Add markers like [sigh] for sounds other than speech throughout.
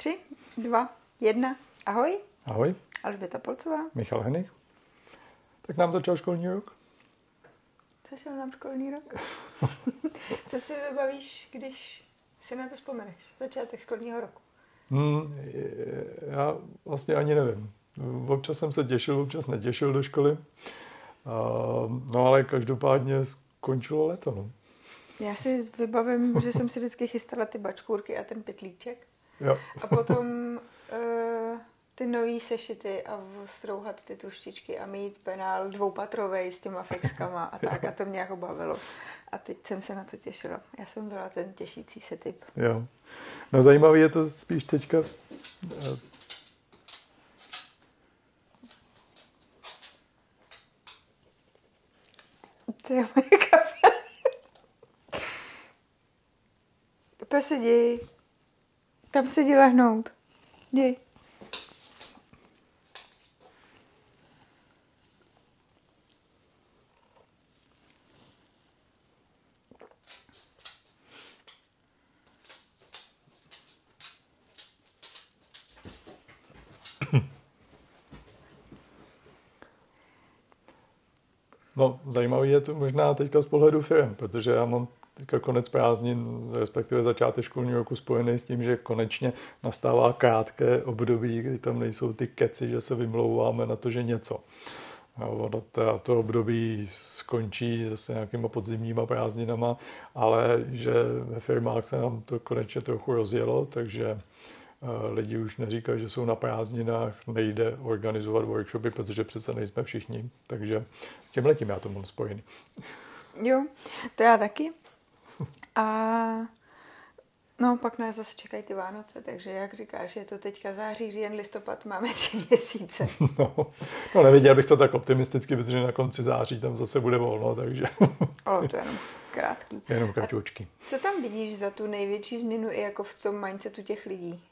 Tři, dva, jedna. Ahoj, Ahoj, Alžběta Polcová. Michal Henich. Tak nám začal školní rok. Co šel nám školní rok? Co si vybavíš, když si na to vzpomeneš? Začátek školního roku. Hmm, já vlastně ani nevím. Občas jsem se těšil, občas netěšil do školy. No ale každopádně skončilo leto. No. Já si vybavím, že jsem si vždycky chystala ty bačkůrky a ten pytlíček. Jo. A potom uh, ty nový sešity a strouhat ty tuštičky a mít penál dvoupatrovej s těma fixkama a tak. A to mě jako bavilo. A teď jsem se na to těšila. Já jsem byla ten těšící se typ. jo. No zajímavý je to spíš teďka. eh, To je moje kafe. Tam se jdi lehnout. Jdi. No, zajímavý je to možná teďka z pohledu firm, protože já mám konec prázdnin, respektive začátek školního roku spojený s tím, že konečně nastává krátké období, kdy tam nejsou ty keci, že se vymlouváme na to, že něco. A ono to, to období skončí zase nějakýma podzimníma prázdninama, ale že ve firmách se nám to konečně trochu rozjelo, takže eh, lidi už neříkají, že jsou na prázdninách, nejde organizovat workshopy, protože přece nejsme všichni, takže s tím letím já to mám spojený. Jo, to já taky. A no, pak nás zase čekají ty Vánoce, takže jak říkáš, je to teďka září, říjen, listopad, máme tři [laughs] měsíce. No, no neviděl bych to tak optimisticky, protože na konci září tam zase bude volno, takže Ale to je jenom krátký. jenom kratučky. Co tam vidíš za tu největší změnu i jako v tom mindsetu těch lidí?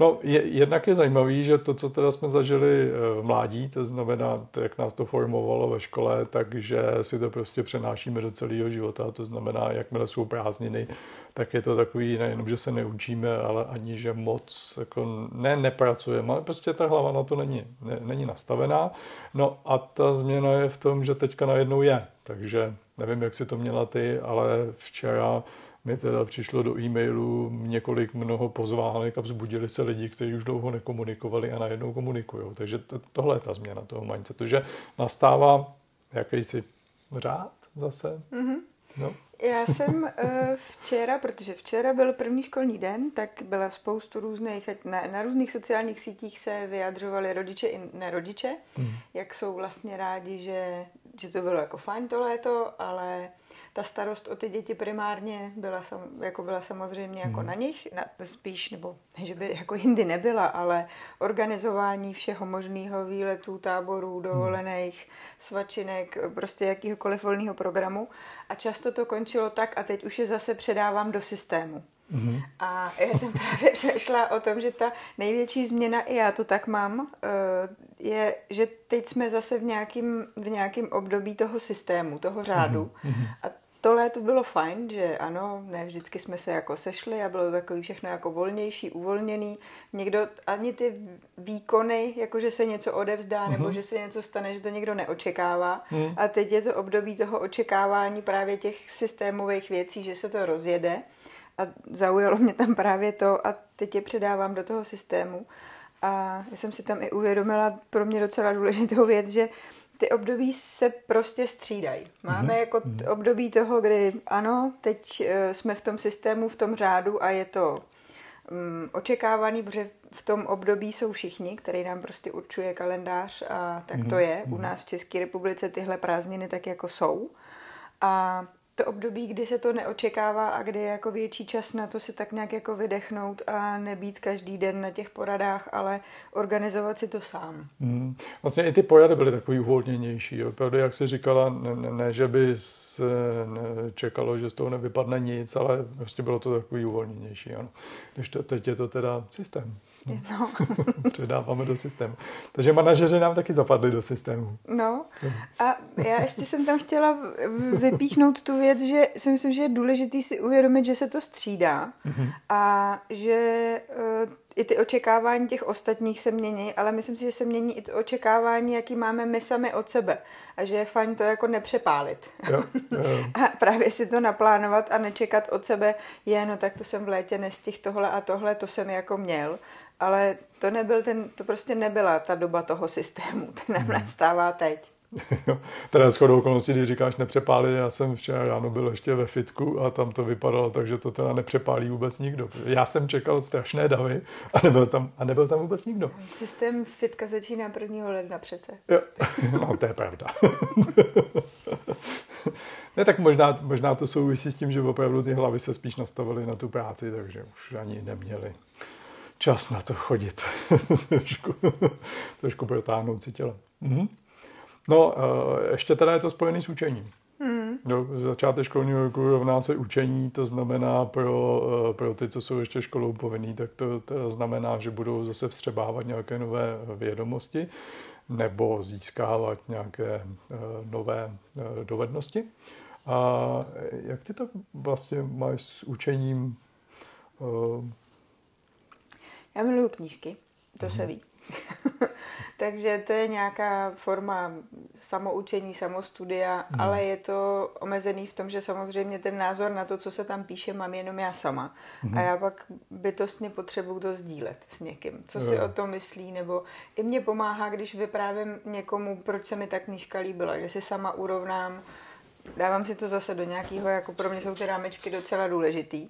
No, je, jednak je zajímavý, že to, co teda jsme zažili eh, v mládí, to znamená, to, jak nás to formovalo ve škole, takže si to prostě přenášíme do celého života. To znamená, jakmile jsou prázdniny, tak je to takový, nejenom, že se neučíme, ale ani, že moc jako ne, nepracujeme, ale prostě ta hlava na to není, ne, není nastavená. No a ta změna je v tom, že teďka najednou je. Takže nevím, jak si to měla ty, ale včera mi teda přišlo do e-mailu několik mnoho pozvánek a vzbudili se lidi, kteří už dlouho nekomunikovali a najednou komunikují. Takže to, tohle je ta změna toho mindsetu, že nastává jakýsi řád zase. Mhm. No. Já [laughs] jsem eh, včera, protože včera byl první školní den, tak byla spoustu různých, na, na různých sociálních sítích se vyjadřovali rodiče i nerodiče, Mhm. jak jsou vlastně rádi, že, že to bylo jako fajn to léto, ale ta starost o ty děti primárně byla, sam, jako byla samozřejmě jako Mhm. na nich, na, spíš, nebo ne, že by jako jindy nebyla, ale organizování všeho možného výletů, táborů, dovolených, svačinek, prostě jakýhokoliv volného programu. A často to končilo tak, a teď už je zase předávám do systému. Mhm. A já jsem [laughs] právě přešla o tom, že ta největší změna, i já to tak mám, eh, je, že teď jsme zase v nějakém v nějakým období toho systému, toho řádu. Mhm. A to léto bylo fajn, že ano, ne vždycky jsme se jako sešli a bylo to takový všechno jako volnější, uvolněný. Někdo, ani ty výkony, jako že se něco odevzdá nebo Mhm. že se něco stane, že to někdo neočekává. Mhm. A teď je to období toho očekávání právě těch systémových věcí, že se to rozjede. A zaujalo mě tam právě to a teď je předávám do toho systému. A já jsem si tam i uvědomila pro mě docela důležitou věc, že ty období se prostě střídají. Máme Mhm, jako t- období toho, kdy ano, teď eh, jsme v tom systému, v tom řádu a je to mm, očekávaný, protože v tom období jsou všichni, který nám prostě určuje kalendář a tak to Mhm, je. U mhm. nás v České republice tyhle prázdniny tak jako jsou. A to období, kdy se to neočekává a kdy je jako větší čas na to si tak nějak jako vydechnout a nebýt každý den na těch poradách, ale organizovat si to sám. Mm. Vlastně i ty porady byly takový uvolněnější. Opravdu, jak jsi říkala, ne, ne, ne že by se čekalo, že z toho nevypadne nic, ale prostě bylo to takový uvolněnější. Ano. Když to, teď je to teda systém. No, [laughs] Předáváme do systému. Takže manažeři nám taky zapadli do systému. no. A já ještě jsem tam chtěla vypíchnout tu věc, že si myslím, že je důležitý si uvědomit, že se to střídá Mhm. a že eh, i ty očekávání těch ostatních se mění, ale myslím si, že se mění i to očekávání, jaký máme my sami od sebe. A že je fajn to jako nepřepálit. Jo, [laughs] jo. a právě si to naplánovat a nečekat od sebe, je, no tak to jsem v létě nestihl tohle a tohle, to jsem jako měl. Ale to nebyl ten, to prostě nebyla ta doba toho systému, ten nám hmm. nastává teď. Teda shodou okolností, když říkáš nepřepálí, já jsem včera ráno byl ještě ve fitku a tam to vypadalo tak, že to teda nepřepálí vůbec nikdo. Já jsem čekal strašné davy a nebyl tam, a nebyl tam vůbec nikdo. Systém fitka začíná 1. ledna přece. Jo, [laughs] no to je pravda. [laughs] ne, tak možná, možná to souvisí s tím, že opravdu ty hlavy se spíš nastavily na tu práci, takže už ani neměli čas na to chodit. [laughs] trošku, trošku protáhnout si tělo. Mhm. No, eh, ještě teda je to spojený s učením. Hmm. No, začátek školního roku rovná se učení, to znamená pro, eh, pro ty, co jsou ještě školou povinný, tak to, to znamená, že budou zase vstřebávat nějaké nové vědomosti nebo získávat nějaké eh, nové dovednosti. A jak ty to vlastně máš s učením? Já miluju knížky, to se mhm. ví. [laughs] Takže to je nějaká forma samoučení, samostudia, hmm. ale je to omezený v tom, že samozřejmě ten názor na to, co se tam píše, mám jenom já sama. Hmm. A já pak bytostně potřebuju to sdílet s někým, co si o tom myslí, nebo i mě pomáhá, když vyprávím někomu, proč se mi ta knížka líbila, že si sama urovnám, dávám si to zase do nějakého, jako pro mě jsou ty rámečky docela důležitý.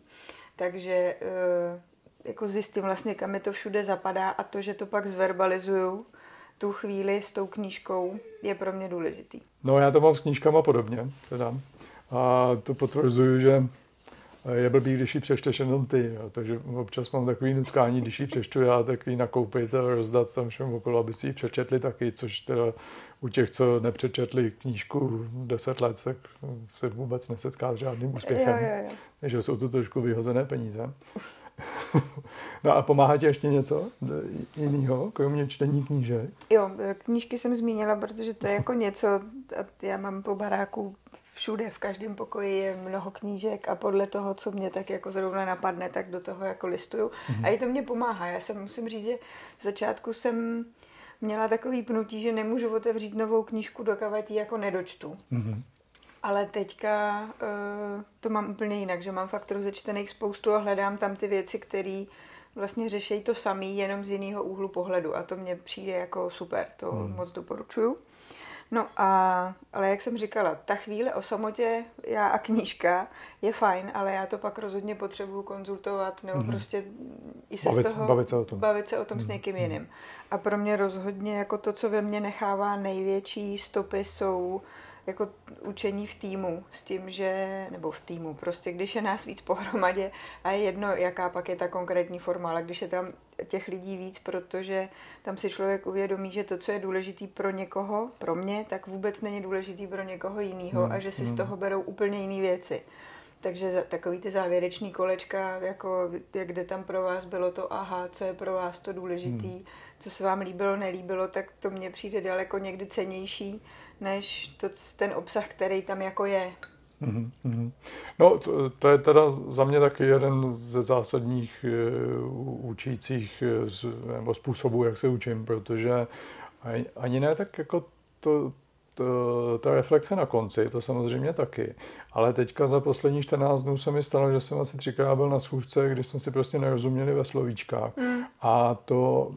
Takže eh, jako zjistím vlastně, kam mi to všude zapadá a to, že to pak zverbalizuju tu chvíli s tou knížkou, je pro mě důležitý. No já to mám s knížkama podobně, teda. A to potvrzuju, že je blbý, když ji přečteš jenom ty. Jo. Takže občas mám takový nutkání, když ji přečtu já, tak ji nakoupit a rozdat tam všem okolo, aby si ji přečetli taky, což teda u těch, co nepřečetli knížku 10 let, tak se vůbec nesetká s žádným úspěchem. Jo, jo, jo. Takže jsou to trošku vyhozené peníze. [laughs] no a pomáhá ti ještě něco jiného, kromě čtení knížek? Jo, knížky jsem zmínila, protože to je jako něco, já mám po baráku všude, v každém pokoji je mnoho knížek a podle toho, co mě tak jako zrovna napadne, tak do toho jako listuju. Mm-hmm. A i to mě pomáhá. Já jsem musím říct, že v začátku jsem měla takový pnutí, že nemůžu otevřít novou knížku, dokud ji jako nedočtu. Mm-hmm. Ale teďka uh, to mám úplně jinak, že mám fakt rozečtených spoustu a hledám tam ty věci, které vlastně řeší to samý, jenom z jiného úhlu pohledu. A to mně přijde jako super, to hmm. moc doporučuju. No a, ale jak jsem říkala, ta chvíle o samotě, já a knížka je fajn, ale já to pak rozhodně potřebuju konzultovat nebo mm-hmm. prostě i se bavit, z toho bavit se o tom, bavit se o tom mm-hmm. s mhm. někým jiným. A pro mě rozhodně jako to, co ve mně nechává největší stopy, jsou jako učení v týmu s tím, že, nebo v týmu, prostě když je nás víc pohromadě a je jedno, jaká pak je ta konkrétní forma, ale když je tam těch lidí víc, protože tam si člověk uvědomí, že to, co je důležitý pro někoho, pro mě, tak vůbec není důležitý pro někoho jiného hmm. a že si hmm. z toho berou úplně jiné věci. Takže takový ty závěrečný kolečka, jako jak kde tam pro vás bylo to aha, co je pro vás to důležitý, hmm. co se vám líbilo, nelíbilo, tak to mně přijde daleko někdy cenější, než to, ten obsah, který tam jako je. Mm-hmm. No, to, to je teda za mě taky jeden ze zásadních uh, učících uh, nebo způsobů, jak se učím, protože ani, ani ne tak jako to, to, ta reflexe na konci, to samozřejmě taky. Ale teďka za poslední 14 dnů se mi stalo, že jsem asi třikrát byl na schůzce, kdy jsme si prostě nerozuměli ve slovíčkách. Mm. A to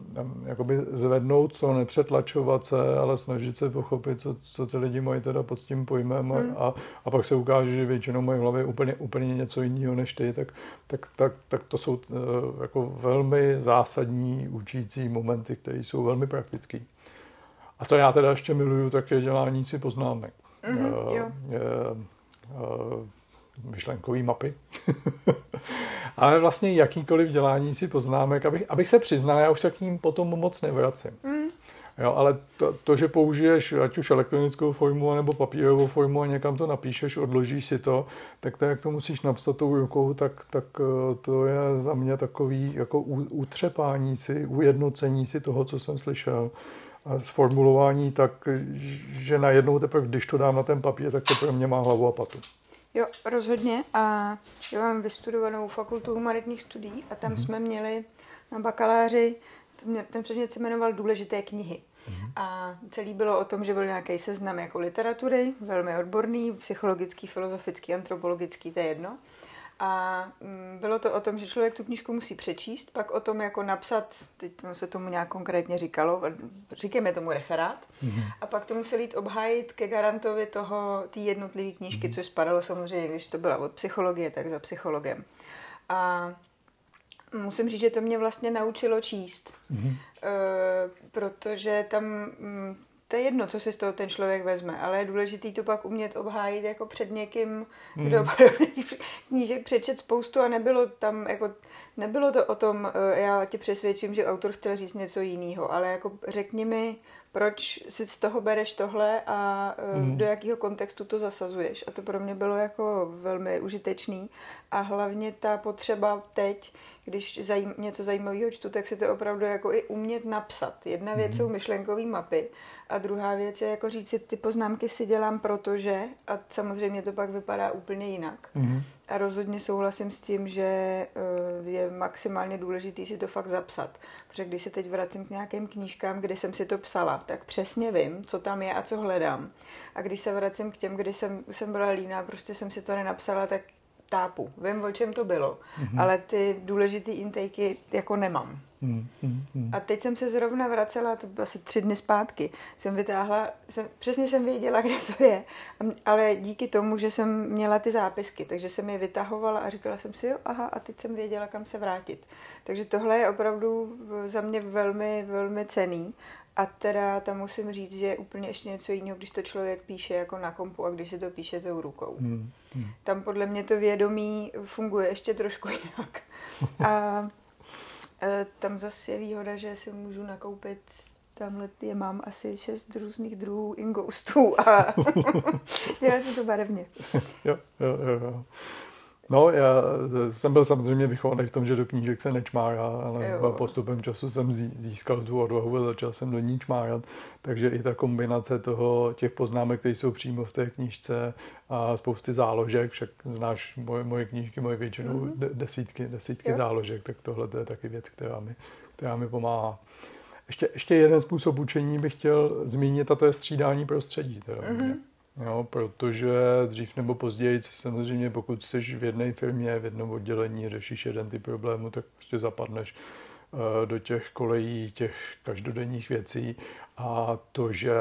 jakoby zvednout to, nepřetlačovat se, ale snažit se pochopit, co, co ty lidi mají teda pod tím pojmem mm. a, a pak se ukáže, že většinou mají v hlavě úplně, úplně něco jiného než ty, tak, tak, tak, tak to jsou uh, jako velmi zásadní učící momenty, které jsou velmi praktické. A co já teda ještě miluju, tak je dělání si poznámek. Mm-hmm, uh, jo. Uh, myšlenkový mapy. [laughs] Ale vlastně jakýkoliv dělání si poznámek, abych, abych se přiznal, já už se k ním potom moc nevracím. Mm. Jo, ale to, to, že použiješ ať už elektronickou formu nebo papírovou formu a někam to napíšeš, odložíš si to, tak to, jak to musíš napsat tou rukou, tak, tak to je za mě takový jako utřepání si, ujednocení si toho, co jsem slyšel sformulování tak, že najednou teprve, když to dám na ten papír, tak to pro mě má hlavu a patu. Jo, rozhodně. A já mám vystudovanou fakultu humanitních studií a tam mm-hmm. jsme měli na bakaláři, ten předmět se jmenoval Důležité knihy. Mm-hmm. A celý bylo o tom, že byl nějaký seznam jako literatury, velmi odborný, psychologický, filozofický, antropologický, to je jedno. A mm, bylo to o tom, že člověk tu knížku musí přečíst, pak o tom jako napsat, teď se tomu nějak konkrétně říkalo, říkáme tomu referát, mm-hmm. a pak to musel jít obhájit ke garantovi toho, té jednotlivé knížky, mm-hmm. což spadalo samozřejmě, když to byla od psychologie, tak za psychologem. A musím říct, že to mě vlastně naučilo číst, mm-hmm. protože tam mm, to je jedno, co si z toho ten člověk vezme, ale je důležité to pak umět obhájit jako před někým, kdo podobných [laughs] knížek přečet spoustu a nebylo tam jako, nebylo to o tom, eh, já tě přesvědčím, že autor chtěl říct něco jiného, ale jako řekni mi, proč si z toho bereš tohle a mm. do jakého kontextu to zasazuješ. A to pro mě bylo jako velmi užitečný. A hlavně ta potřeba teď, když zajím, něco zajímavého čtu, tak si to opravdu jako i umět napsat. Jedna věc mm. jsou myšlenkové mapy a druhá věc je jako říct si, ty poznámky si dělám protože a samozřejmě to pak vypadá úplně jinak. Mm. A rozhodně souhlasím s tím, že eh, je maximálně důležité si to fakt zapsat. Protože když se teď vracím k nějakým knížkám, kde jsem si to psala, tak přesně vím, co tam je a co hledám. A když se vracím k těm, kdy jsem, jsem byla líná, prostě jsem si to nenapsala, tak tápu. Vím, o čem to bylo, mm-hmm. ale ty důležité intakey jako nemám. Mm-hmm. A teď jsem se zrovna vracela, to bylo asi tři dny zpátky, jsem vytáhla, jsem, přesně jsem věděla, [laughs] kde to je, ale díky tomu, že jsem měla ty zápisky, takže jsem je vytahovala a říkala jsem si, jo, aha, a teď jsem věděla, kam se vrátit. Takže tohle je opravdu za mě velmi, velmi cený a teda tam musím říct, že je úplně ještě něco jiného, když to člověk píše jako na kompu a když si to píše tou rukou. Hmm. Hmm. Tam podle mě to vědomí funguje ještě trošku jinak. [laughs] A e, tam zase je výhoda, že si můžu nakoupit tamhle je mám asi šest různých druhů ingoustů a [laughs] dělá se to barevně. jo, jo, jo. No, já jsem byl samozřejmě vychovaný v tom, že do knížek se nečmárá, ale jo. postupem času jsem získal tu odvahu a začal jsem do ní čmárat. Takže i ta kombinace toho, těch poznámek, které jsou přímo v té knížce a spousty záložek, však znáš moje, moje knížky, moje většinou mm-hmm. desítky, desítky jo. záložek, tak tohle to je taky věc, která mi, která mi pomáhá. Ještě, ještě jeden způsob učení bych chtěl zmínit a to je střídání prostředí. Teda mm-hmm. Jo, protože dřív nebo později, samozřejmě pokud jsi v jedné firmě, v jednom oddělení, řešíš jeden ty problémy, tak prostě zapadneš eh, do těch kolejí, těch každodenních věcí a to, že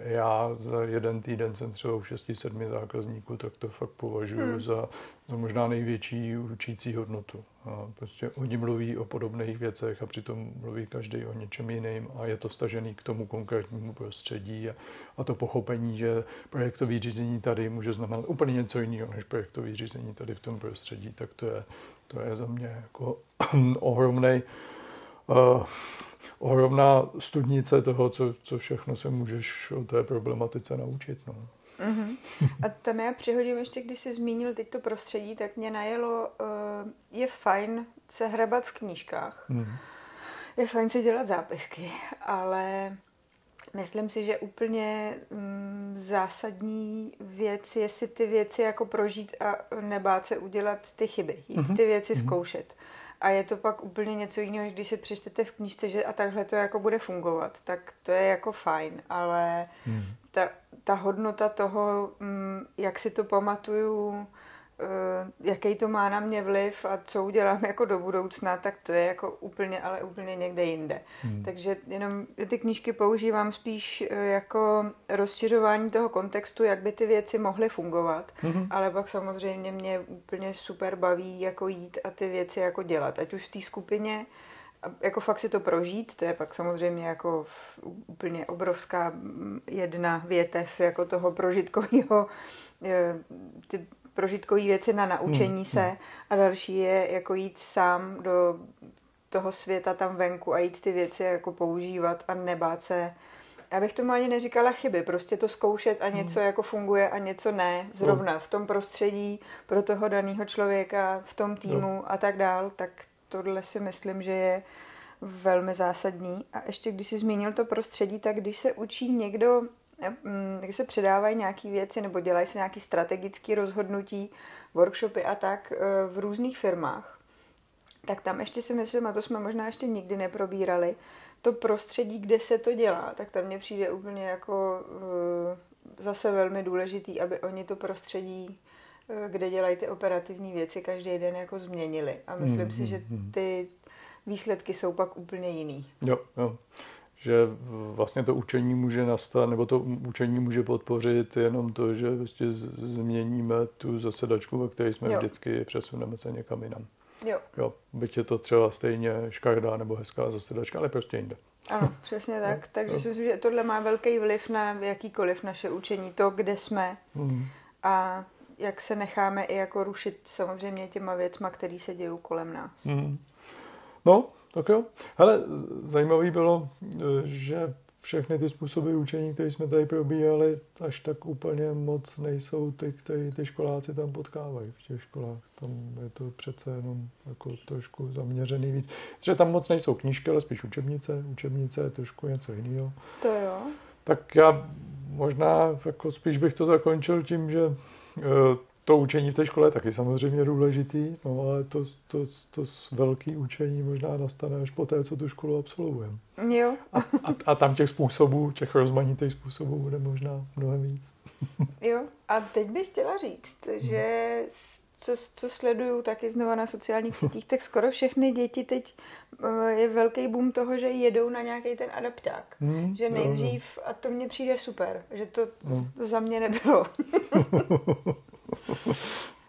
já za jeden týden jsem třeba u 6-7 zákazníků, tak to fakt považuji hmm. za, za možná největší učící hodnotu. A prostě oni mluví o podobných věcech a přitom mluví každý o něčem jiným a je to stažený k tomu konkrétnímu prostředí a, a to pochopení, že projektový řízení tady může znamenat úplně něco jiného než projektový řízení tady v tom prostředí, tak to je, to je za mě jako [clears throat] ohromný uh, ohromná studnice toho, co, co všechno se můžeš o té problematice naučit. No. Uh-huh. A tam já přihodím ještě, když jsi zmínil teď to prostředí, tak mě najelo, uh, je fajn se hrabat v knížkách. Uh-huh. Je fajn si dělat zápisky, ale myslím si, že úplně um, zásadní věc je si ty věci jako prožít a nebát se udělat ty chyby, jít uh-huh. ty věci uh-huh. zkoušet. A je to pak úplně něco jiného, když si přečtete v knížce, že a takhle to jako bude fungovat, tak to je jako fajn, ale hmm. ta, ta hodnota toho, mm, jak si to pamatuju, jaký to má na mě vliv a co udělám [laughs] jako do budoucna, tak to je jako úplně, ale úplně někde jinde. Hmm. Takže jenom ty knížky používám spíš eh, jako rozšiřování toho kontextu, jak by ty věci mohly fungovat, hmm. ale pak samozřejmě mě úplně super baví jako jít a ty věci jako dělat, ať už v té skupině, jako fakt si to prožít, to je pak samozřejmě jako úplně obrovská mm, jedna větev jako toho prožitkového eh, ty prožitkové věci na naučení hmm. se a další je jako jít sám do toho světa tam venku a jít ty věci jako používat a nebát se já bych tomu ani neříkala chyby, prostě to zkoušet a něco hmm. jako funguje a něco ne, zrovna v tom prostředí pro toho daného člověka, v tom týmu no. a tak dál, tak tohle si myslím, že je velmi zásadní. A ještě když jsi zmínil to prostředí, tak když se učí někdo když se předávají nějaké věci nebo dělají se nějaké strategické rozhodnutí, workshopy a tak eh, v různých firmách, tak tam ještě si myslím, a to jsme možná ještě nikdy neprobírali, to prostředí, kde se to dělá, tak tam mně přijde úplně jako uh, zase velmi důležitý, aby oni to prostředí, uh, kde dělají ty operativní věci, každý den jako změnili. A myslím hmm, si, že hmm, hmm. ty výsledky jsou pak úplně jiný. Jo, jo. Že vlastně to učení může nastat, nebo to učení může podpořit jenom to, že vlastně změníme tu zasedačku, ve které jsme jo. vždycky, přesuneme se někam jinam. Jo. jo. Byť je to třeba stejně škaredá nebo hezká zasedačka, ale prostě jinde. Ano, přesně tak. [laughs] Jo. Takže jo. si myslím, že tohle má velký vliv na jakýkoliv naše učení, to, kde jsme mm. a jak se necháme i jako rušit samozřejmě těma věcma, které se dějí kolem nás. Mm. No, tak jo. Hele, zajímavý bylo, že všechny ty způsoby učení, které jsme tady probíhali, až tak úplně moc nejsou ty, které ty školáci tam potkávají v těch školách. Tam je to přece jenom jako trošku zaměřený víc. Že tam moc nejsou knížky, ale spíš učebnice. Učebnice je trošku něco jiného. To jo. Tak já možná jako spíš bych to zakončil tím, že eh, to učení v té škole je taky samozřejmě důležitý, no ale to, to, to velké učení možná nastane až po té, co tu školu absolvujeme. Jo. A, a, a tam těch způsobů, těch rozmanitých způsobů bude možná mnohem víc. [laughs] Jo, a teď bych chtěla říct, že co, co sleduju taky znova na sociálních sítích, tak skoro všechny děti teď eh, je velký boom toho, že jedou na nějaký ten adapták. Hmm, že nejdřív, a to mně přijde super, že to hmm. za mě nebylo. [laughs]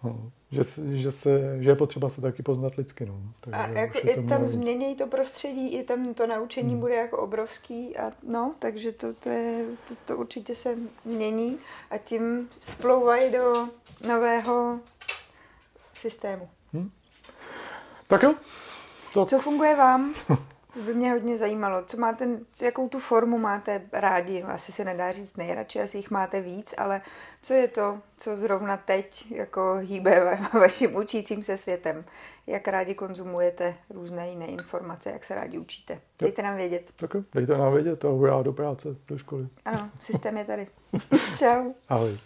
no, že, že, se, že je potřeba se taky poznat lidsky. No. Takže a jako i tam změnějí to prostředí, i tam to naučení hmm. bude jako obrovský. A no, takže to, to, je, to, to určitě se mění a tím vplouvají do nového systému. Hmm. Tak jo. To... Co funguje vám? [laughs] by mě hodně zajímalo, co máte, jakou tu formu máte rádi, asi se nedá říct nejradši, asi jich máte víc, ale co je to, co zrovna teď jako hýbe [laughs] vaším učícím se světem? Jak rádi konzumujete různé jiné informace, jak se rádi učíte? Dejte nám vědět. Tak dejte nám vědět a já do práce, do školy. Ano, systém je tady. [laughs] Čau. Ahoj.